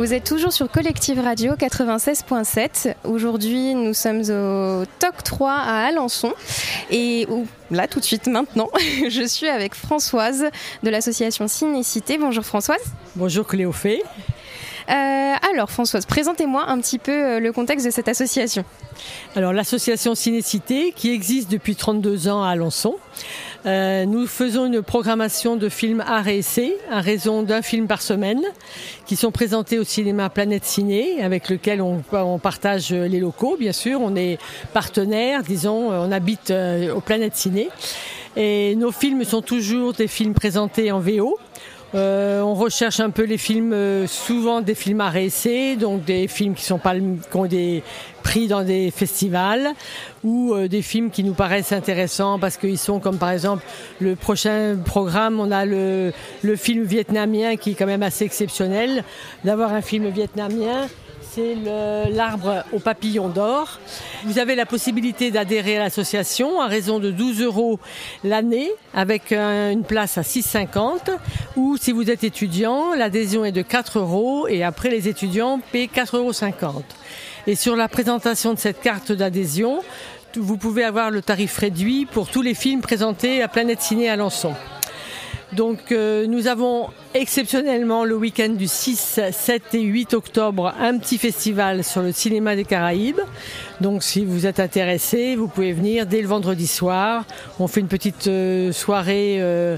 Vous êtes toujours sur Collective Radio 96.7. Aujourd'hui, nous sommes au TOC 3 à Alençon. Et là, tout de suite, maintenant, je suis avec Françoise de l'association Cinécité. Bonjour Françoise. Bonjour Cléophée. Euh, alors Françoise, présentez-moi un petit peu euh, le contexte de cette association. Alors l'association Cinécité qui existe depuis 32 ans à Alençon. Euh, nous faisons une programmation de films art et essai à raison d'un film par semaine qui sont présentés au cinéma Planète Ciné avec lequel on, on partage les locaux bien sûr. On est partenaire, disons, on habite au Planète Ciné. Et nos films sont toujours des films présentés en VO euh, on recherche un peu les films, euh, souvent des films à réessayer, donc des films qui sont pas qui ont des prix dans des festivals ou euh, des films qui nous paraissent intéressants parce qu'ils sont comme par exemple le prochain programme, on a le film vietnamien qui est quand même assez exceptionnel. D'avoir un film vietnamien c'est l'arbre au papillon d'or. Vous avez la possibilité d'adhérer à l'association à raison de 12 euros l'année avec une place à 6,50 ou si vous êtes étudiant, l'adhésion est de 4 euros et après les étudiants paient 4,50 euros. Et sur la présentation de cette carte d'adhésion, vous pouvez avoir le tarif réduit pour tous les films présentés à Planète Ciné à Alençon. Donc euh, nous avons exceptionnellement le week-end du 6, 7 et 8 octobre un petit festival sur le cinéma des Caraïbes. Donc si vous êtes intéressé, vous pouvez venir dès le vendredi soir. On fait une petite euh, soirée euh,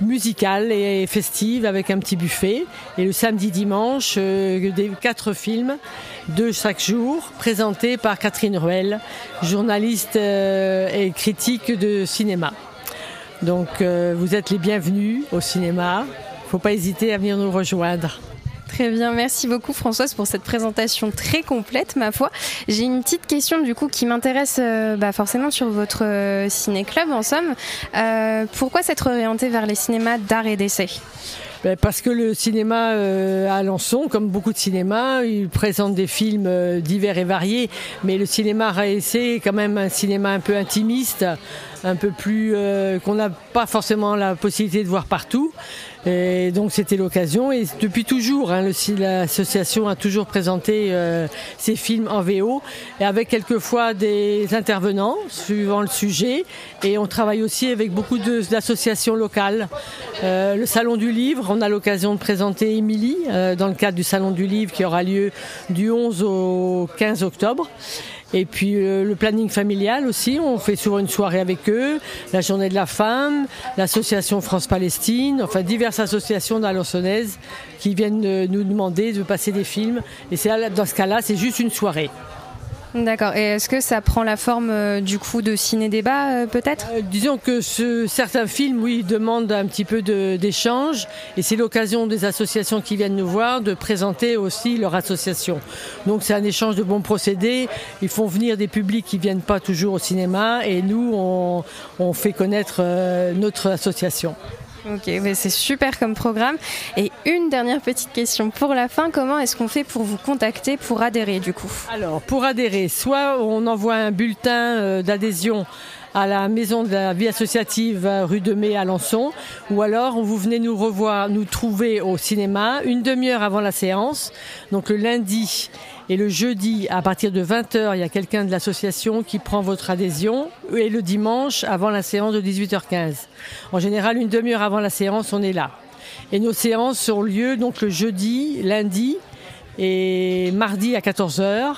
musicale et festive avec un petit buffet. Et le samedi dimanche, des quatre films, deux chaque jour, présentés par Catherine Ruel, journaliste et critique de cinéma. Donc euh, vous êtes les bienvenus au cinéma. Faut pas hésiter à venir nous rejoindre. Très bien, merci beaucoup Françoise pour cette présentation très complète, ma foi. J'ai une petite question du coup qui m'intéresse euh, bah, forcément sur votre euh, ciné-club en somme. pourquoi s'être orienté vers les cinémas d'art et d'essai? Parce que le cinéma à Alençon, comme beaucoup de cinémas, il présente des films divers et variés, mais le cinéma essai est quand même un cinéma un peu intimiste, un peu plus euh, qu'on n'a pas forcément la possibilité de voir partout. Et donc c'était l'occasion et depuis toujours, hein, l'association a toujours présenté euh, ses films en VO et avec quelquefois des intervenants suivant le sujet. Et on travaille aussi avec beaucoup d'associations locales. Euh, le Salon du Livre, on a l'occasion de présenter Émilie dans le cadre du Salon du Livre qui aura lieu du 11 au 15 octobre. Et puis euh, le planning familial aussi, on fait souvent une soirée avec eux, la journée de la femme, l'association France-Palestine, enfin diverses associations d'Alençonnaise qui viennent nous demander de passer des films. Et c'est dans ce cas-là, c'est juste une soirée. D'accord. Et est-ce que ça prend la forme euh, du coup de ciné-débat euh, peut-être? Euh, Disons que ce, certains films, oui, demandent un petit peu d'échange et c'est l'occasion des associations qui viennent nous voir de présenter aussi leur association. Donc c'est un échange de bons procédés. Ils font venir des publics qui viennent pas toujours au cinéma et nous, on fait connaître notre association. Ok, c'est super comme programme. Et une dernière petite question pour la fin, comment est-ce qu'on fait pour vous contacter pour adhérer du coup? Alors, pour adhérer, soit on envoie un bulletin euh, d'adhésion à la maison de la vie associative euh, rue de Mai à Alençon, ou alors vous venez nous revoir, nous trouver au cinéma une demi-heure avant la séance, donc le lundi et le jeudi, à partir de 20h, il y a quelqu'un de l'association qui prend votre adhésion. Et le dimanche, avant la séance de 18h15. En général, une demi-heure avant la séance, on est là. Et nos séances ont lieu donc le jeudi, lundi et mardi à 14h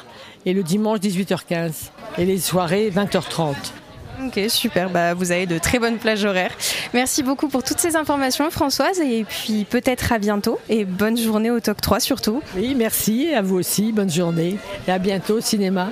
et le dimanche 18h15. Et les soirées 20h30. Ok, super. Bah, vous avez de très bonnes plages horaires. Merci beaucoup pour toutes ces informations, Françoise. Et puis peut-être à bientôt. Et bonne journée au TOC 3 surtout. Oui, merci. À vous aussi. Bonne journée. Et à bientôt au cinéma.